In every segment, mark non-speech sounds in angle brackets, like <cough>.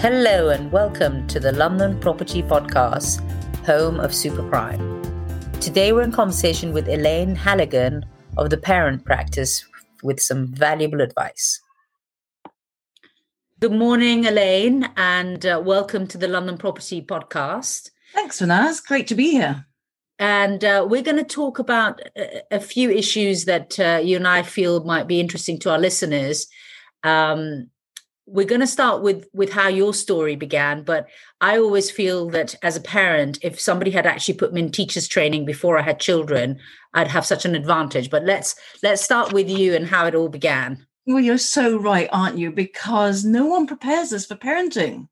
Hello and welcome to the London Property Podcast, home of Super Prime. Today we're in conversation with Elaine Halligan of the Parent Practice with some valuable advice. Good morning, Elaine, and uh, welcome to the London Property Podcast. Thanks, Farnaz. Great to be here. And uh, we're going to talk about a, a few issues that uh, you and I feel might be interesting to our listeners. Um, we're going to start with with how your story began but i always feel that as a parent if somebody had actually put me in teachers training before i had children i'd have such an advantage. But let's let's start with you and how it all began. Well you're so right aren't you? Because no one prepares us for parenting.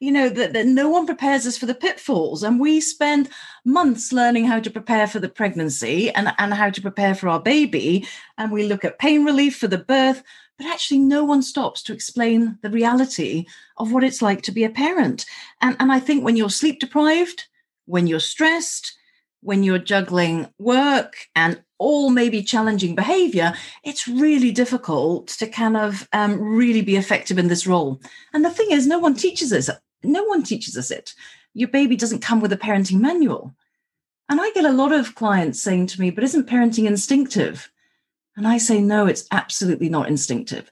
You know that, that no one prepares us for the pitfalls and we spend months learning how to prepare for the pregnancy and, and how to prepare for our baby and we look at pain relief for the birth but actually no one stops to explain the reality of what it's like to be a parent. And, and I think when you're sleep deprived, when you're stressed, when you're juggling work and all maybe challenging behavior, it's really difficult to kind of um, really be effective in this role. And the thing is, no one teaches us. No one teaches us it. Your baby doesn't come with a parenting manual. And I get a lot of clients saying to me, but isn't parenting instinctive? And I say, no, it's absolutely not instinctive.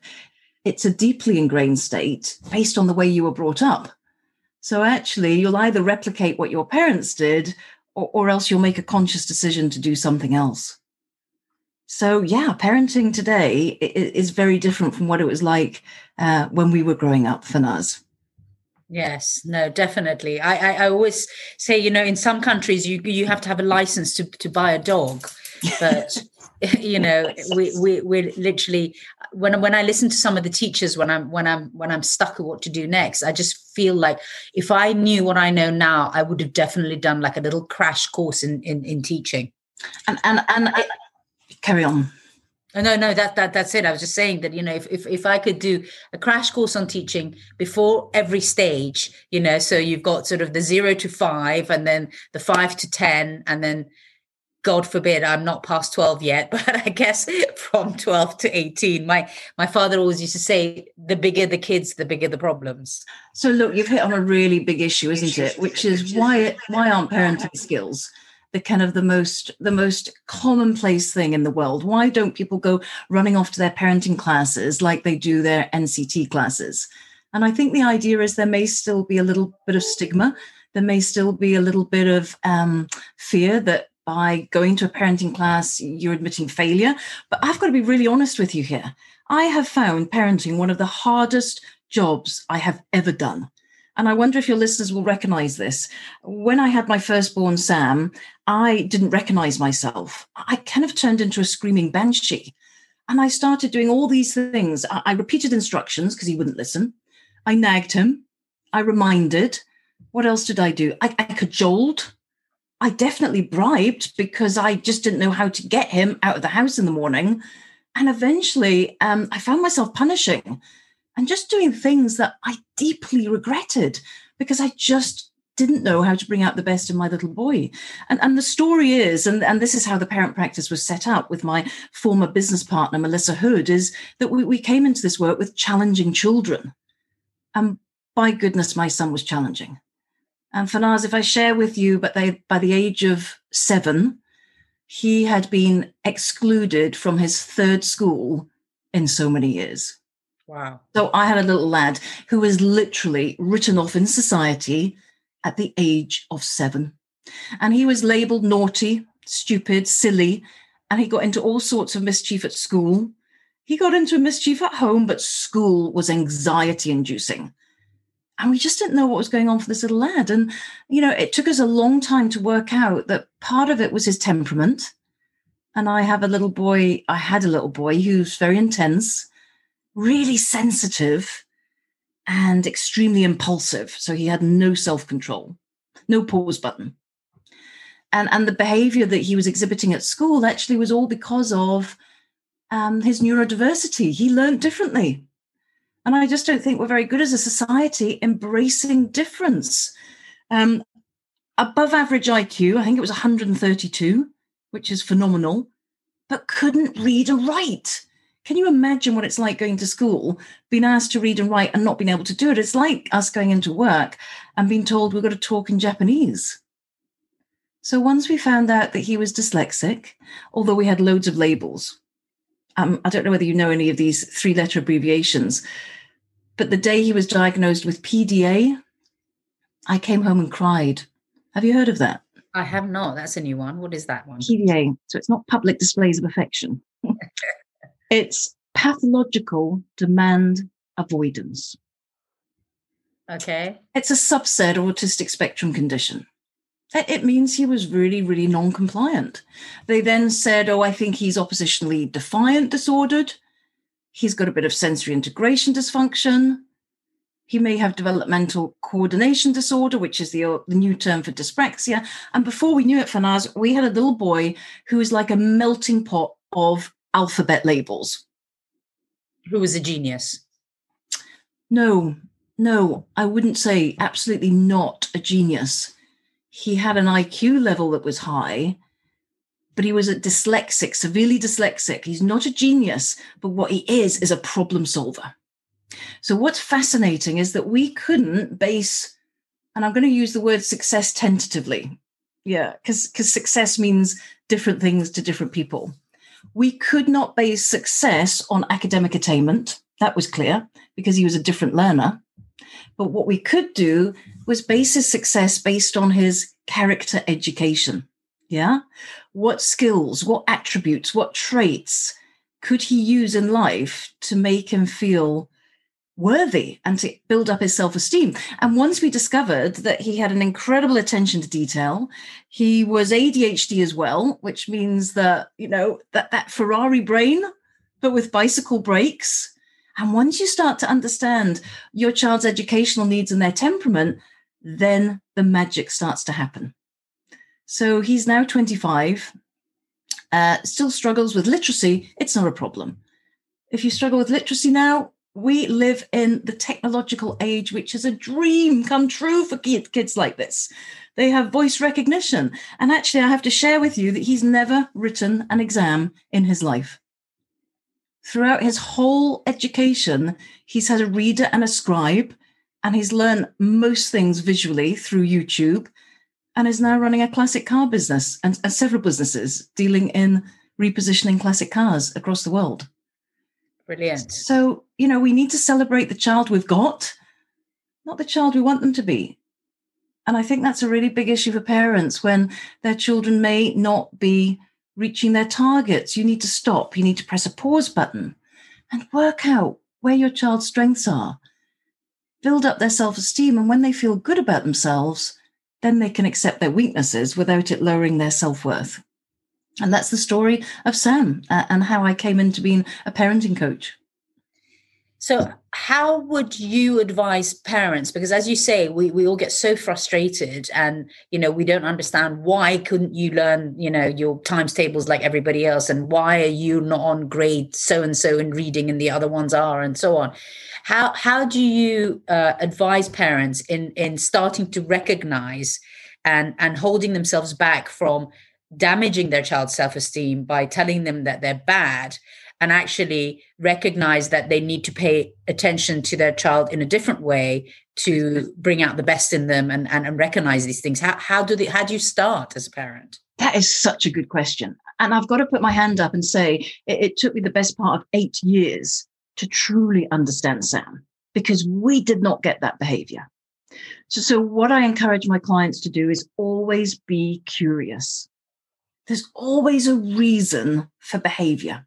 It's a deeply ingrained state based on the way you were brought up. So actually, you'll either replicate what your parents did, or, or else you'll make a conscious decision to do something else. So, yeah, parenting today is very different from what it was like uh, when we were growing up for us. Yes, no, definitely. I, I, I always say, you know, in some countries you you have to have a license to to buy a dog, but <laughs> <laughs> you know we we we're literally when when i listen to some of the teachers when i'm when i'm when i'm stuck at what to do next i just feel like if i knew what i know now i would have definitely done like a little crash course in in, in teaching. And and and I, carry on. Oh, no, no, that that that's it. I was just saying that you know, if, if if I could do a crash course on teaching before every stage, you know, so you've got sort of the zero to five, and then the five to ten, and then God forbid I'm not past 12 yet, <laughs> but I guess from 12 to 18. My my father always used to say the bigger the kids, the bigger the problems. So look, you've hit on a really big issue, isn't it? Which is why why aren't parenting skills the kind of the most the most commonplace thing in the world? Why don't people go running off to their parenting classes like they do their NCT classes? And I think the idea is there may still be a little bit of stigma. There may still be a little bit of um, fear that by going to a parenting class, you're admitting failure. But I've got to be really honest with you here. I have found parenting one of the hardest jobs I have ever done. And I wonder if your listeners will recognize this. When I had my firstborn, Sam, I didn't recognize myself. I kind of turned into a screaming banshee. And I started doing all these things. I, repeated instructions because he wouldn't listen. I nagged him. I reminded. What else did I do? I, I cajoled. I definitely bribed because I just didn't know how to get him out of the house in the morning. And eventually, um, I found myself punishing and just doing things that I deeply regretted because I just didn't know how to bring out the best in my little boy. And, and the story is, and, and this is how the parent practice was set up with my former business partner, Melissa Hood, is that we, we came into this work with challenging children. And by goodness, my son was challenging. And Farnaz, if I share with you, but they, by the age of seven, he had been excluded from his third school in so many years. Wow. So I had a little lad who was literally written off in society at the age of seven. And he was labeled naughty, stupid, silly, and he got into all sorts of mischief at school. He got into mischief at home, but school was anxiety inducing and we just didn't know what was going on for this little lad. And, you know, it took us a long time to work out that part of it was his temperament. And I have a little boy, I had a little boy who's very intense, really sensitive, and extremely impulsive. So he had no self control, no pause button. And, and the behavior that he was exhibiting at school actually was all because of um, his neurodiversity. He learned differently and I just don't think we're very good as a society embracing difference. Um, above average IQ, I think it was 132, which is phenomenal, but couldn't read and write. Can you imagine what it's like going to school, being asked to read and write and not being able to do it? It's like us going into work and being told we've got to talk in Japanese. So once we found out that he was dyslexic, although we had loads of labels, um, I don't know whether you know any of these three letter abbreviations, but the day he was diagnosed with PDA, I came home and cried. Have you heard of that? I have not. That's a new one. What is that one? PDA. So it's not public displays of affection. <laughs> it's pathological demand avoidance. Okay. It's a subset of autistic spectrum condition. It means he was really, really non compliant. They then said, Oh, I think he's oppositionally defiant disordered. He's got a bit of sensory integration dysfunction. He may have developmental coordination disorder, which is the, the new term for dyspraxia. And before we knew it, Farnaz, we had a little boy who was like a melting pot of alphabet labels. Who was a genius? No, no, I wouldn't say absolutely not a genius. He had an IQ level that was high, but he was a dyslexic, severely dyslexic. He's not a genius, but what he is is a problem solver. So, what's fascinating is that we couldn't base, and I'm going to use the word success tentatively. Yeah, because success means different things to different people. We could not base success on academic attainment. That was clear because he was a different learner. But what we could do was base his success based on his character education. Yeah. What skills, what attributes, what traits could he use in life to make him feel worthy and to build up his self esteem. And once we discovered that he had an incredible attention to detail, he was ADHD as well, which means that, you know, that, that Ferrari brain, but with bicycle brakes. And once you start to understand your child's educational needs and their temperament, then the magic starts to happen. So he's now 25, uh, still struggles with literacy. It's not a problem. If you struggle with literacy now, we live in the technological age, which is a dream come true for kids like this. They have voice recognition. And actually, I have to share with you that he's never written an exam in his life. Throughout his whole education, he's had a reader and a scribe, and he's learned most things visually through YouTube, and is now running a classic car business and, and several businesses dealing in repositioning classic cars across the world. Brilliant. So, you know, we need to celebrate the child we've got, not the child we want them to be. And I think that's a really big issue for parents when their children may not be reaching their targets. You need to stop. You need to press a pause button and work out where your child's strengths are. Build up their self esteem. And when they feel good about themselves, then they can accept their weaknesses without it lowering their self worth. And that's the story of Sam uh, and how I came into being a parenting coach. So, how would you advise parents? Because, as you say, we, we all get so frustrated, and you know we don't understand why couldn't you learn you know your times tables like everybody else, and why are you not on grade so and so in reading and the other ones are, and so on. How how do you uh, advise parents in in starting to recognize and and holding themselves back from damaging their child's self esteem by telling them that they're bad and actually recognize that they need to pay attention to their child in a different way to bring out the best in them and, and, and recognize these things? How, how do they how do you start as a parent? That is such a good question. And i've got to put my hand up and say it, it took me the best part of eight years to truly understand sam because we did not get that behavior so, so what i encourage my clients to do is always be curious there's always a reason for behavior.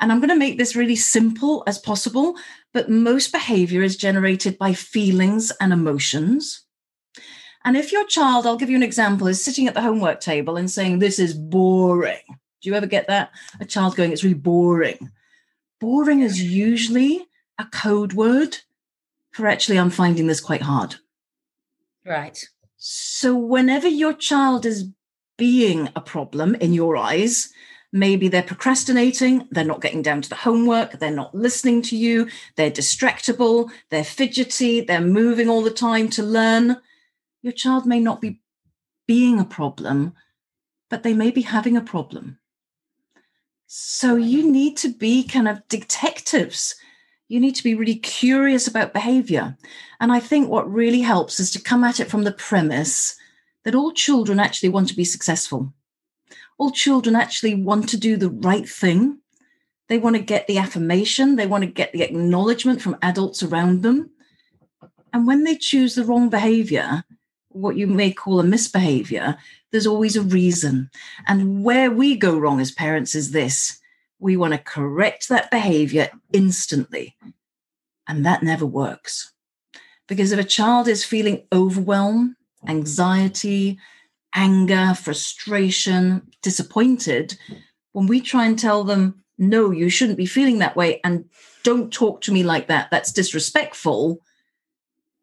And I'm going to make this really simple as possible, but most behavior is generated by feelings and emotions. And if your child, I'll give you an example, is sitting at the homework table and saying, This is boring. Do you ever get that? A child going, It's really boring. Boring is usually a code word for actually, I'm finding this quite hard. Right. So, whenever your child is being a problem in your eyes. Maybe they're procrastinating, they're not getting down to the homework, they're not listening to you, they're distractible, they're fidgety, they're moving all the time to learn. Your child may not be being a problem, but they may be having a problem. So you need to be kind of detectives. You need to be really curious about behavior. And I think what really helps is to come at it from the premise that all children actually want to be successful. All children actually want to do the right thing. They want to get the affirmation, they want to get the acknowledgement from adults around them. And when they choose the wrong behavior, what you may call a misbehavior, there's always a reason. And where we go wrong as parents is this we want to correct that behavior instantly. And that never works. Because if a child is feeling overwhelmed, anxiety, anger, frustration, disappointed, when we try and tell them, no, you shouldn't be feeling that way, and don't talk to me like that, that's disrespectful,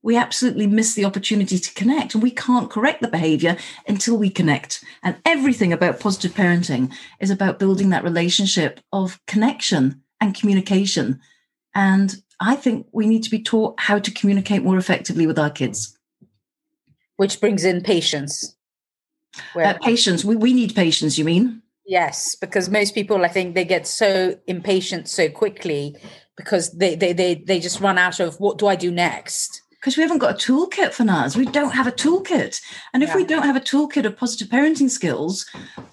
we absolutely miss the opportunity to connect and we can't correct the behavior until we connect. And everything about positive parenting is about building that relationship of connection and communication. And i think we need to be taught how to communicate more effectively with our kids. Which brings in patience. Uh, patience. We, we need patience you mean? Yes because most people i think they get so impatient so quickly because they they they, they just run out of what do i do next because we haven't got a toolkit for us. We don't have a toolkit. And if yeah. we don't have a toolkit of positive parenting skills,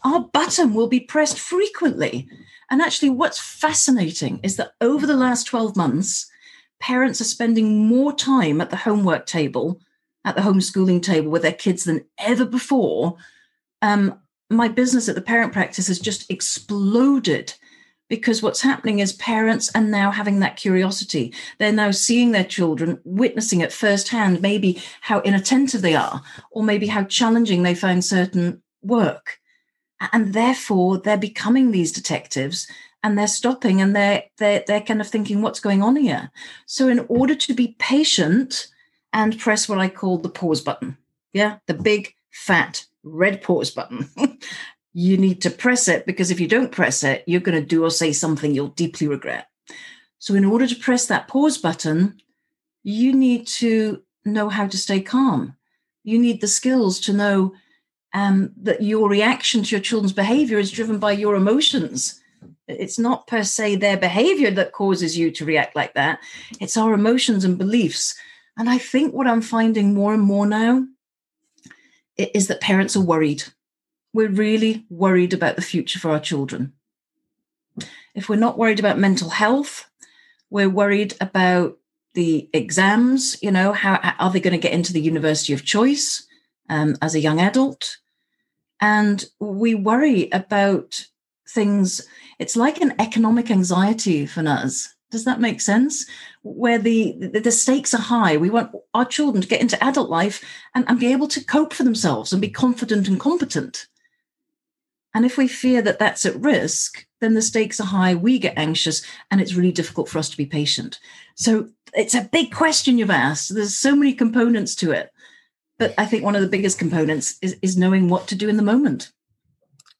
our button will be pressed frequently. And actually, what's fascinating is that over the last 12 months, parents are spending more time at the homework table, at the homeschooling table with their kids than ever before. Um, my business at the parent practice has just exploded because what's happening is parents are now having that curiosity. They're now seeing their children, witnessing it firsthand, maybe how inattentive they are, or maybe how challenging they find certain work. And therefore, they're becoming these detectives and they're stopping and they're, they're, they're kind of thinking, what's going on here? So, in order to be patient and press what I call the pause button, yeah, the big fat red pause button <laughs> you need to press it because if you don't press it, you're going to do or say something you'll deeply regret. So, in order to press that pause button, you need to know how to stay calm. You need the skills to know um, that your reaction to your children's behavior is driven by your emotions. It's not per se their behavior that causes you to react like that, it's our emotions and beliefs. And I think what I'm finding more and more now is that parents are worried we're really worried about the future for our children. If we're not worried about mental health, we're worried about the exams. You know, how are they going to get into the university of choice um, as a young adult? And we worry about things. It's like an economic anxiety for us. Does that make sense? Where the, the, stakes are high. We want our children to get into adult life and, and be able to cope for themselves and be confident and competent. And if we fear that that's at risk, then the stakes are high, we get anxious, and it's really difficult for us to be patient. So it's a big question you've asked. There's so many components to it. But I think one of the biggest components is, is knowing what to do in the moment.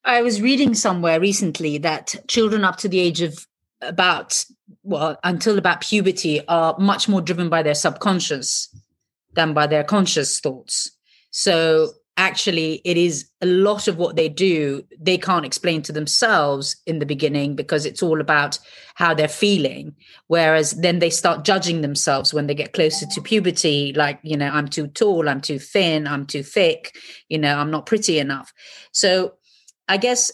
I was reading somewhere recently that children up to the age of about, well, until about puberty are much more driven by their subconscious than by their conscious thoughts. So actually it is a lot of what they do they can't explain to themselves in the beginning because it's all about how they're feeling. Whereas then they start judging themselves when they get closer to puberty like you know i'm too tall i'm too thin i'm too thick you know i'm not pretty enough. So i guess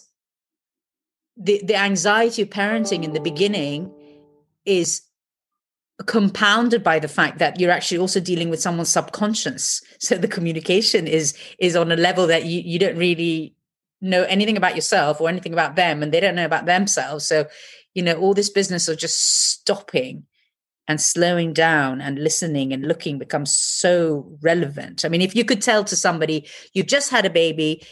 the the anxiety of parenting in the beginning is compounded by the fact that you're actually also dealing with someone's subconscious. So the communication is is on a level that you, you don't really know anything about yourself or anything about them and they don't know about themselves. So you know all this business of just stopping and slowing down and listening and looking becomes so relevant. I mean if you could tell to somebody you've just had a baby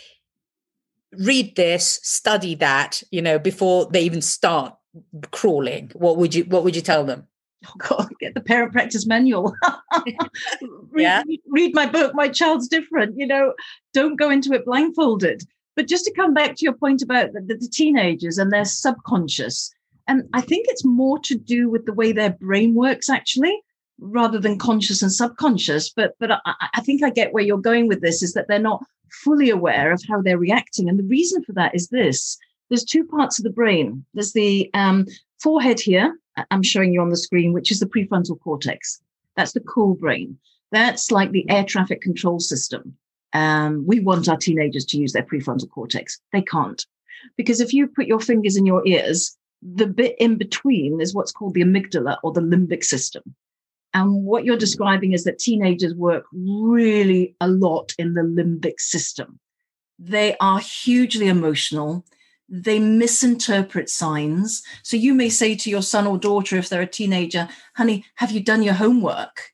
read this study that you know before they even start crawling what would you what would you tell them oh God, get the parent practice manual. <laughs> read, yeah. read my book, My Child's Different. You know, don't go into it blindfolded. But just to come back to your point about the, the teenagers and their subconscious, and I think it's more to do with the way their brain works, actually, rather than conscious and subconscious. But but I, I think I get where you're going with this is that they're not fully aware of how they're reacting. And the reason for that is this there's two parts of the brain. There's the um, forehead here, I'm showing you on the screen, which is the prefrontal cortex. That's the cool brain. That's like the air traffic control system. Um, we want our teenagers to use their prefrontal cortex. They can't. Because if you put your fingers in your ears, the bit in between is what's called the amygdala or the limbic system. And what you're describing is that teenagers work really a lot in the limbic system. They are hugely emotional. They misinterpret signs. So you may say to your son or daughter, if they're a teenager, honey, have you done your homework?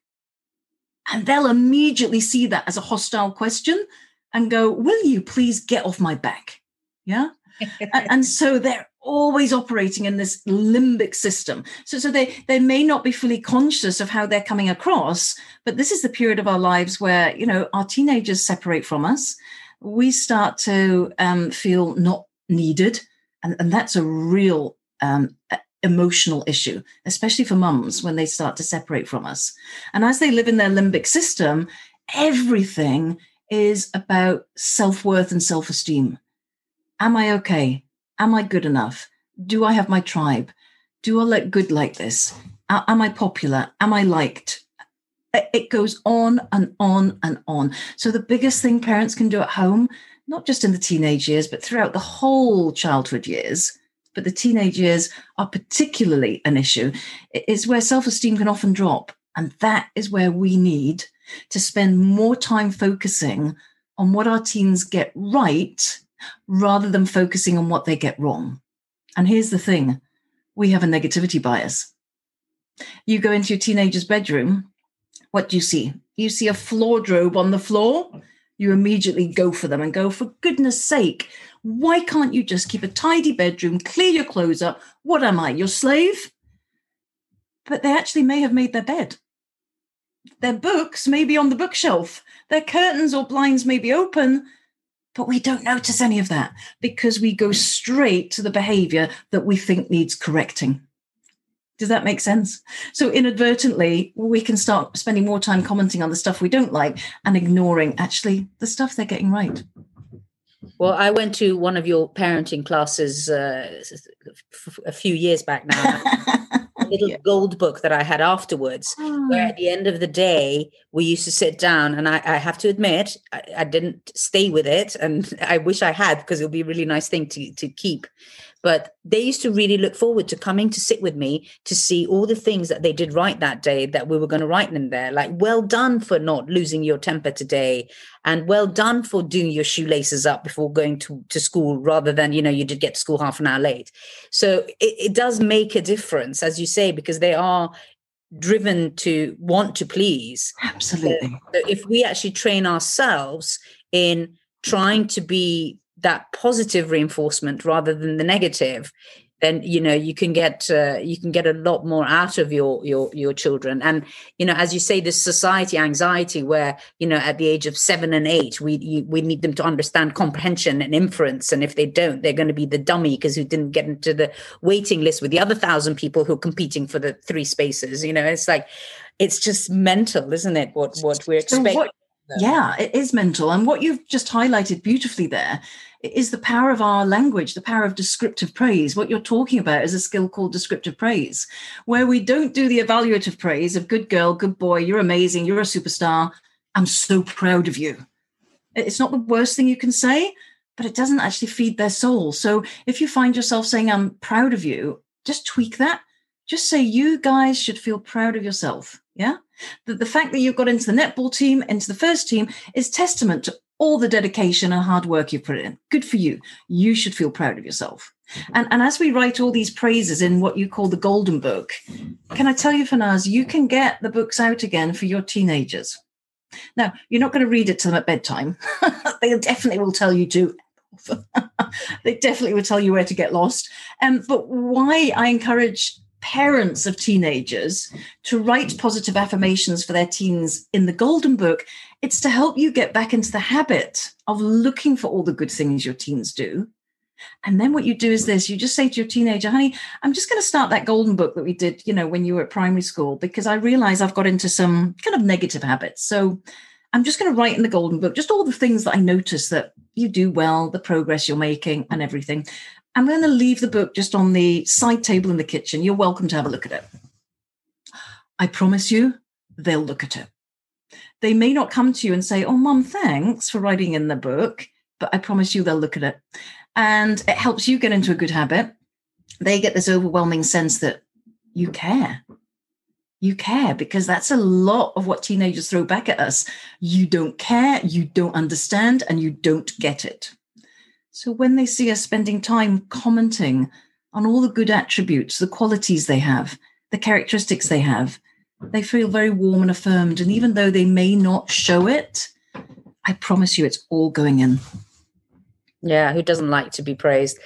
And they'll immediately see that as a hostile question and go, Will you please get off my back? Yeah. <laughs> and, so they're always operating in this limbic system. So, so they, they may not be fully conscious of how they're coming across, but this is the period of our lives where, you know, our teenagers separate from us. We start to um, feel not needed. And, and that's a real um, emotional issue, especially for mums when they start to separate from us. And as they live in their limbic system, everything is about self worth and self esteem. Am I okay? Am I good enough? Do I have my tribe? Do I look good like this? Am I popular? Am I liked? It goes on and on and on. So, the biggest thing parents can do at home, not just in the teenage years, but throughout the whole childhood years, but the teenage years are particularly an issue, It's where self esteem can often drop. And that is where we need to spend more time focusing on what our teens get right rather than focusing on what they get wrong. And here's the thing we have a negativity bias. You go into your teenager's bedroom, what do you see? You see a wardrobe on the floor. You immediately go for them and go, for goodness sake, why can't you just keep a tidy bedroom, clear your clothes up? What am I, your slave? But they actually may have made their bed. Their books may be on the bookshelf. Their curtains or blinds may be open, but we don't notice any of that because we go straight to the behavior that we think needs correcting. Does that make sense? So, inadvertently, we can start spending more time commenting on the stuff we don't like and ignoring actually the stuff they're getting right. Well, I went to one of your parenting classes uh, a few years back now. <laughs> little yeah. gold book that I had afterwards, oh. where at the end of the day, we used to sit down. And I, I have to admit, I, I, didn't stay with it. And <laughs> I wish I had, because it would be a really nice thing to, to keep. But they used to really look forward to coming to sit with me to see all the things that they did right that day that we were going to write them there. Like, well done for not losing your temper today. And well done for doing your shoelaces up before going to, to school rather than, you know, you did get to school half an hour late. So it, it does make a difference, as you say, because they are driven to want to please. Absolutely. So, so if we actually train ourselves in trying to be that positive reinforcement rather than the negative then you know you can get uh, you can get a lot more out of your your your children. And you know as you say this society anxiety where you know at the age of 7 and 8 we you, we need them to understand comprehension and inference. And if they don't they're going to be the dummy because who didn't get into the waiting list with the other thousand people who are competing for the three spaces you know? It's like it's just mental isn't it what what we're expecting so what, yeah it is mental and what you've just highlighted beautifully there is the power of our language, the power of descriptive praise. What you're talking about is a skill called descriptive praise, where we don't do the evaluative praise of good girl, good boy, you're amazing, you're a superstar, I'm so proud of you. It's not the worst thing you can say, but it doesn't actually feed their soul. So if you find yourself saying, I'm proud of you, just tweak that. Just say, you guys should feel proud of yourself. Yeah. The, the fact that you've got into the netball team, into the first team, is testament to all the dedication and hard work you've put in. Good for you. You should feel proud of yourself. And, and as we write all these praises in what you call the golden book, can I tell you, Farnaz, you can get the books out again for your teenagers. Now, you're not going to read it to them at bedtime. <laughs> they definitely will tell you to. <laughs> they definitely will tell you where to get lost. Um, but why I encourage parents of teenagers to write positive affirmations for their teens in the golden book it's to help you get back into the habit of looking for all the good things your teens do. And then what you do is this. You just say to your teenager honey i'm just going to start that golden book that we did you know when you were at primary school because i realize i've got into some kind of negative habits. So i'm just going to write in the golden book just all the things that i notice that you do well the progress you're making and everything I'm going to leave the book just on the side table in the kitchen. You're welcome to have a look at it. I promise you, they'll look at it. They may not come to you and say, Oh, mom, thanks for writing in the book, but I promise you they'll look at it. And it helps you get into a good habit. They get this overwhelming sense that you care. You care because that's a lot of what teenagers throw back at us. You don't care, you don't understand, and you don't get it. So when they see us spending time commenting on all the good attributes, the qualities they have, the characteristics they have, they feel very warm and affirmed. And even though they may not show it, I promise you it's all going in. Yeah, who doesn't like to be praised?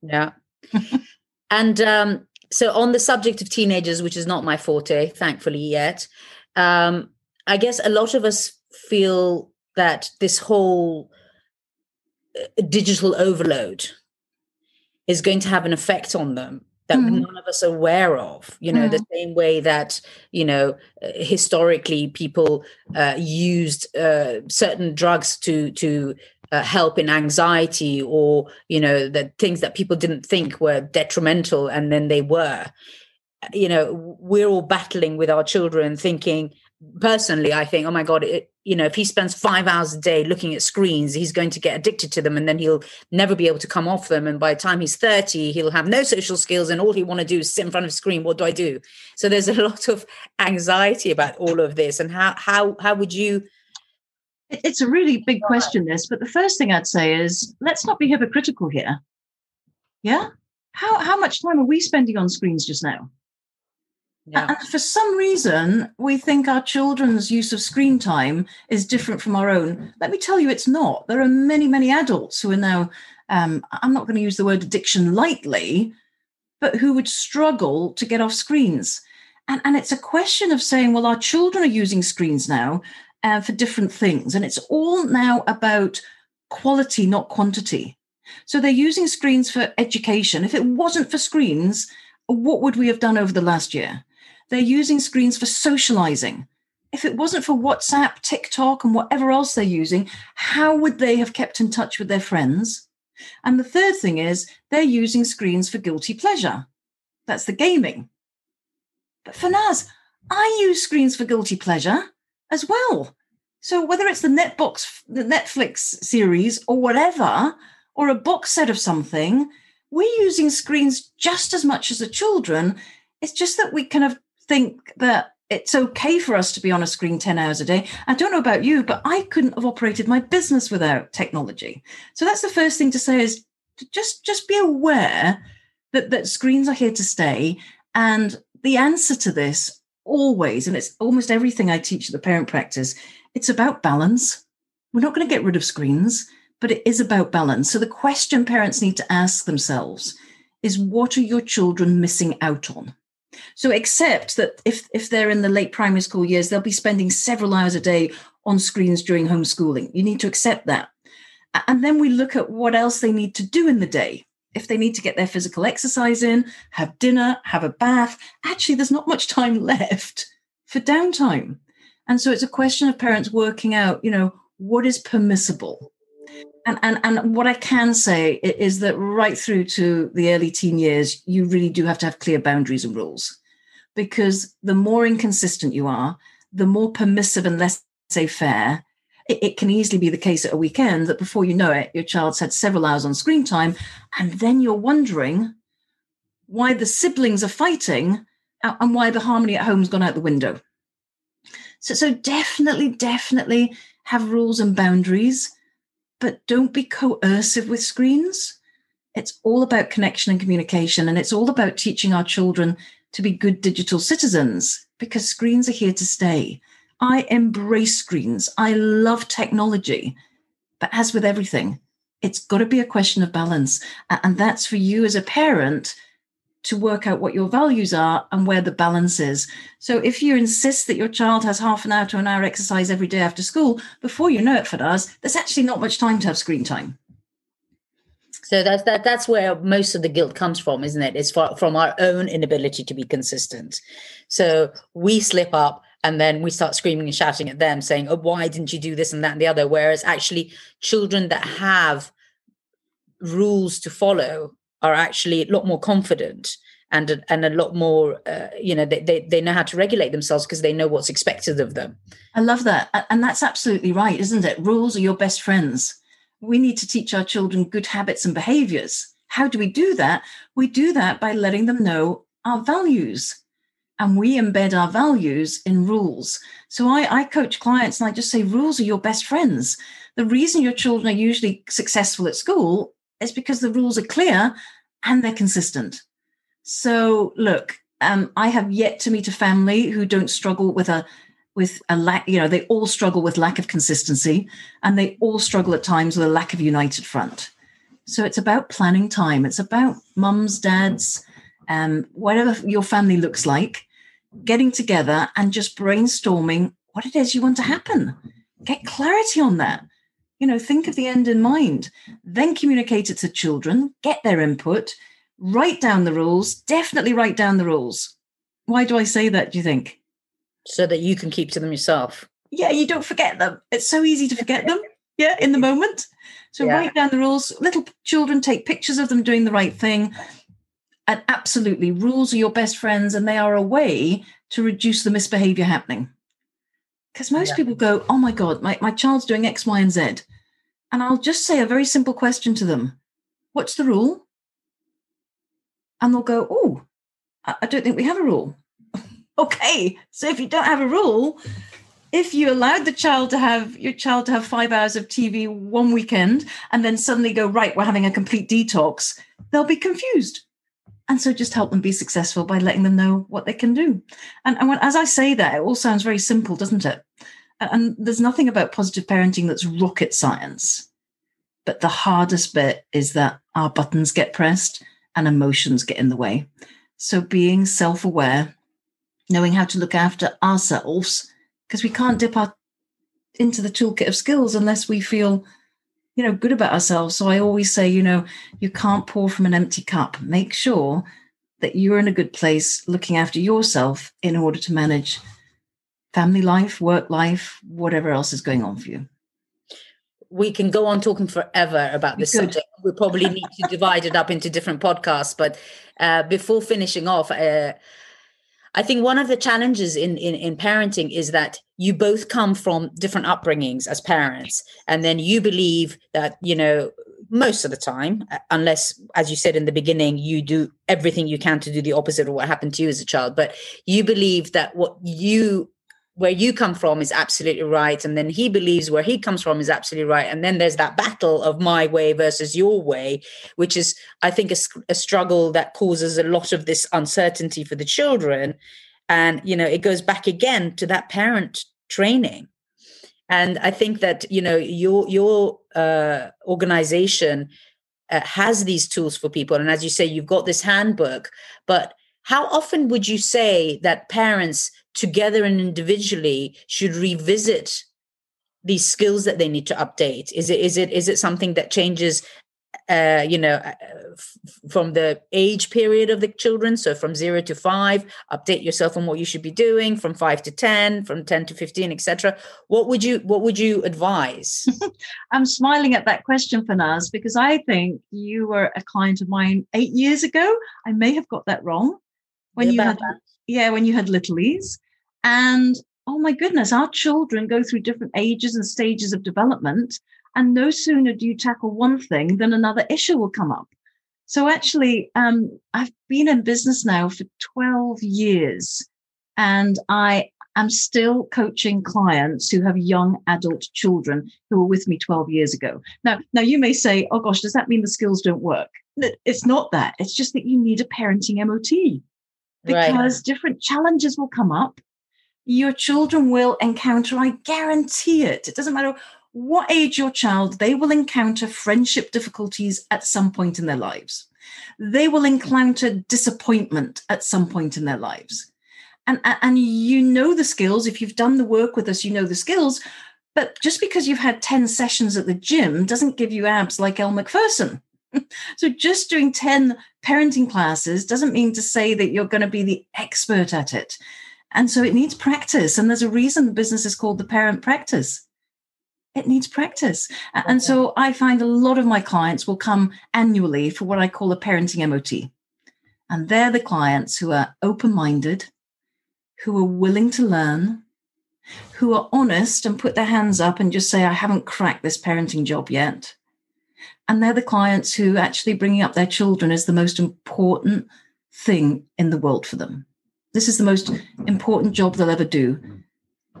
Yeah. <laughs> and um, so, on the subject of teenagers, which is not my forte, thankfully, yet, um, I guess a lot of us feel that this whole digital overload is going to have an effect on them that mm. none of us are aware of you know mm. the same way that you know uh, historically people uh, used uh, certain drugs to to uh, help in anxiety or you know the things that people didn't think were detrimental and then they were you know we're all battling with our children thinking personally i think oh my god it, you know if he spends five hours a day looking at screens he's going to get addicted to them and then he'll never be able to come off them. And by the time he's 30 he'll have no social skills and all he want to do is sit in front of a screen. What do i do? So there's a <laughs> lot of anxiety about all of this. And how how how would you it's a really big question this but the first thing i'd say is let's not be hypocritical here. Yeah? How how much time are we spending on screens just now yeah. And for some reason, we think our children's use of screen time is different from our own. Let me tell you, it's not. There are many, many adults who are now, um, I'm not going to use the word addiction lightly, but who would struggle to get off screens. And, and it's a question of saying, well, our children are using screens now uh, for different things. And it's all now about quality, not quantity. So they're using screens for education. If it wasn't for screens, what would we have done over the last year? They're using screens for socializing. If it wasn't for WhatsApp, TikTok, and whatever else they're using, how would they have kept in touch with their friends? And the third thing is they're using screens for guilty pleasure. That's the gaming. But Farnaz, I use screens for guilty pleasure as well. So whether it's the Netbox, the Netflix series or whatever, or a box set of something, we're using screens just as much as the children. It's just that we kind of think that it's okay for us to be on a screen 10 hours a day. I don't know about you, but I couldn't have operated my business without technology. So that's the first thing to say is just just be aware that that screens are here to stay and the answer to this always and it's almost everything I teach at the parent practice, it's about balance. We're not going to get rid of screens, but it is about balance. So the question parents need to ask themselves is what are your children missing out on? So accept that if if they're in the late primary school years, they'll be spending several hours a day on screens during homeschooling. You need to accept that. And then we look at what else they need to do in the day. If they need to get their physical exercise in, have dinner, have a bath, actually, there's not much <laughs> time left for downtime. And so it's a question of parents working out, you know, what is permissible and, and and what I can say is that right through to the early teen years, you really do have to have clear boundaries and rules, because the more inconsistent you are, the more permissive and less say fair. It, it can easily be the case at a weekend that before you know it, your child's had several hours on screen time, and then you're wondering why the siblings are fighting and why the harmony at home's gone out the window. So, so definitely, definitely have rules and boundaries but don't be coercive with screens. It's all about connection and communication, and it's all about teaching our children to be good digital citizens because screens are here to stay. I embrace screens. I love technology. But as with everything, it's got to be a question of balance. And that's for you as a parent to work out what your values are and where the balance is. So if you insist that your child has half an hour to an hour exercise every day after school, before you know it, for us, there's actually not much time to have screen time. So that's that that's where most of the guilt comes from, isn't it? It's for, from our own inability to be consistent. So we slip up and then we start screaming and shouting at them, saying, Oh, why didn't you do this and that and the other? Whereas actually children that have rules to follow are actually a lot more confident and and a lot more uh, you know they, they, they know how to regulate themselves because they know what's expected of them. I love that. And that's absolutely right isn't it? Rules are your best friends. We need to teach our children good habits and behaviors. How do we do that? We do that by letting them know our values. And we embed our values in rules. So I, I coach clients and i just say rules are your best friends. The reason your children are usually successful at school is because the rules are clear and they're consistent so look, um, I have yet to meet a family who don't struggle with a with a lack. You know, they all struggle with lack of consistency, and they all struggle at times with a lack of united front. So it's about planning time. It's about mums, dads, um, whatever your family looks like, getting together and just brainstorming what it is you want to happen. Get clarity on that. You know, think of the end in mind. Then communicate it to children. Get their input write down the rules, definitely write down the rules. Why do I say that, do you think? So that you can keep to them yourself. Yeah, you don't forget them. It's so easy to forget them. Yeah, in the moment. So yeah. write down the rules. Little children take pictures of them doing the right thing. And absolutely, rules are your best friends and they are a way to reduce the misbehavior happening. Because most yeah. people go, Oh my God, my, my child's doing X, Y, and Z. And I'll just say a very simple question to them What's the rule? and they'll go, Oh, I don't think we have a rule. <laughs> okay. So if you don't have a rule, if you allowed the child to have your child to have five hours of TV one weekend and then suddenly go, right, we're having a complete detox, they'll be confused. And so just help them be successful by letting them know what they can do. And, and when, as I say that, it all sounds very simple, doesn't it? And there's nothing about positive parenting that's rocket science. But the hardest bit is that our buttons get pressed and emotions get in the way. So being self aware, knowing how to look after ourselves, because we can't dip our into the toolkit of skills unless we feel you know good about ourselves so i always say you know you can't pour from an empty cup make sure that you're in a good place looking after yourself in order to manage family life work life whatever else is going on for you we can go on talking forever about this subject. We probably <laughs> need to divide it up into different podcasts. But uh, before finishing off, uh, I think one of the challenges in, in in parenting is that you both come from different upbringings as parents, and then you believe that you know most of the time, uh, unless, as you said in the beginning, you do everything you can to do the opposite of what happened to you as a child. But you believe that what you where you come from is absolutely right and then he believes where he comes from is absolutely right and then there's that battle of my way versus your way which is i think a, a, struggle that causes a lot of this uncertainty for the children. And you know it goes back again to that parent training. And i think that you know your your uh, organization uh, has these tools for people. And as you say you've got this handbook but how often would you say that parents together and individually should revisit these skills that they need to update is it is it is it something that changes uh, you know, uh, from the age period of the children. So from zero to five, update yourself on what you should be doing. From five to ten, from ten to fifteen, etc. What would you What would you advise? <laughs> I'm smiling at that question, for Farnaz, because I think you were a client of mine eight years ago. I may have got that wrong when you had that. yeah when you had littlies, and oh my goodness, our children go through different ages and stages of development. And no sooner do you tackle one thing than another issue will come up. So actually, um, I've been in business now for 12 years and I am still coaching clients who have young adult children who were with me 12 years ago. Now, now you may say, oh gosh, does that mean the skills don't work? It's not that. It's just that you need a parenting MOT because right. different challenges will come up your children will encounter, I guarantee it. It doesn't matter what age your child, they will encounter friendship difficulties at some point in their lives. They will encounter disappointment at some point in their lives. And, and you know the skills. If you've done the work with us, you know the skills. But just because you've had 10 sessions at the gym doesn't give you abs like Elle Macpherson. So just doing 10 parenting classes doesn't mean to say that you're going to be the expert at it. And so it needs practice. And there's a reason the business is called the parent practice. it needs practice. And so I find a lot of my clients will come annually for what I call a parenting MOT. And they're the clients who are open minded, who are willing to learn, who are honest and put their hands up and just say, I haven't cracked this parenting job yet. And they're the clients who actually bringing up their children is the most important thing in the world for them. This is the most important job they'll ever do.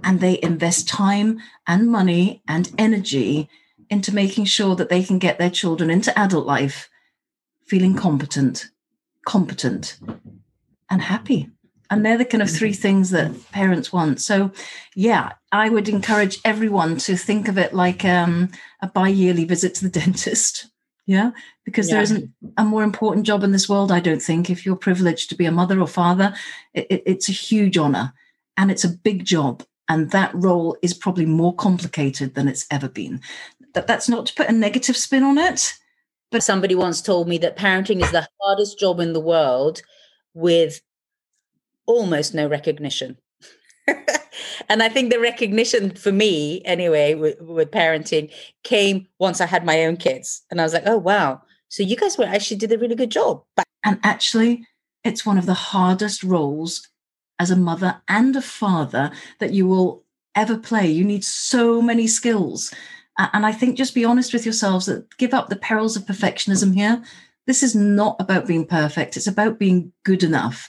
And they invest time and money and energy into making sure that they can get their children into adult life feeling competent, competent, and happy. And they're the kind of three things that parents want. So, yeah, I would encourage everyone to think of it like um, a bi yearly visit to the <laughs> dentist. Yeah, because yeah. there isn't a more important job in this world, I don't think. If you're privileged to be a mother or father, it, it, it's a huge honor and it's a big job. And that role is probably more complicated than it's ever been. That, that's not to put a negative spin on it. But somebody once told me that parenting is the hardest job in the world with almost no recognition. and I think the recognition for me, anyway, with, with, parenting came once I had my own kids. And I was like, oh, wow. So you guys were actually did a really good job. And actually, it's one of the hardest roles as a mother and a father that you will ever play. You need so many skills. And I think just be honest with yourselves that give up the perils of perfectionism here. This is not about being perfect, it's about being good enough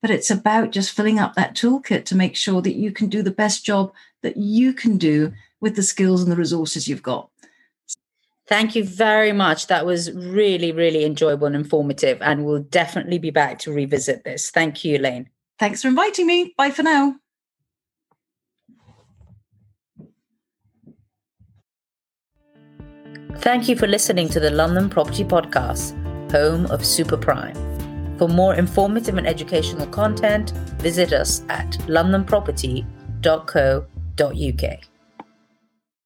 but it's about just filling up that toolkit to make sure that you can do the best job that you can do with the skills and the resources you've got. Thank you very much. That was really, really enjoyable and informative. And we'll definitely be back to revisit this. Thank you, Elaine. Thanks for inviting me. Bye for now. Thank you for listening to the London Property Podcast, home of Super Prime. For more informative and educational content, visit us at londonproperty.co.uk.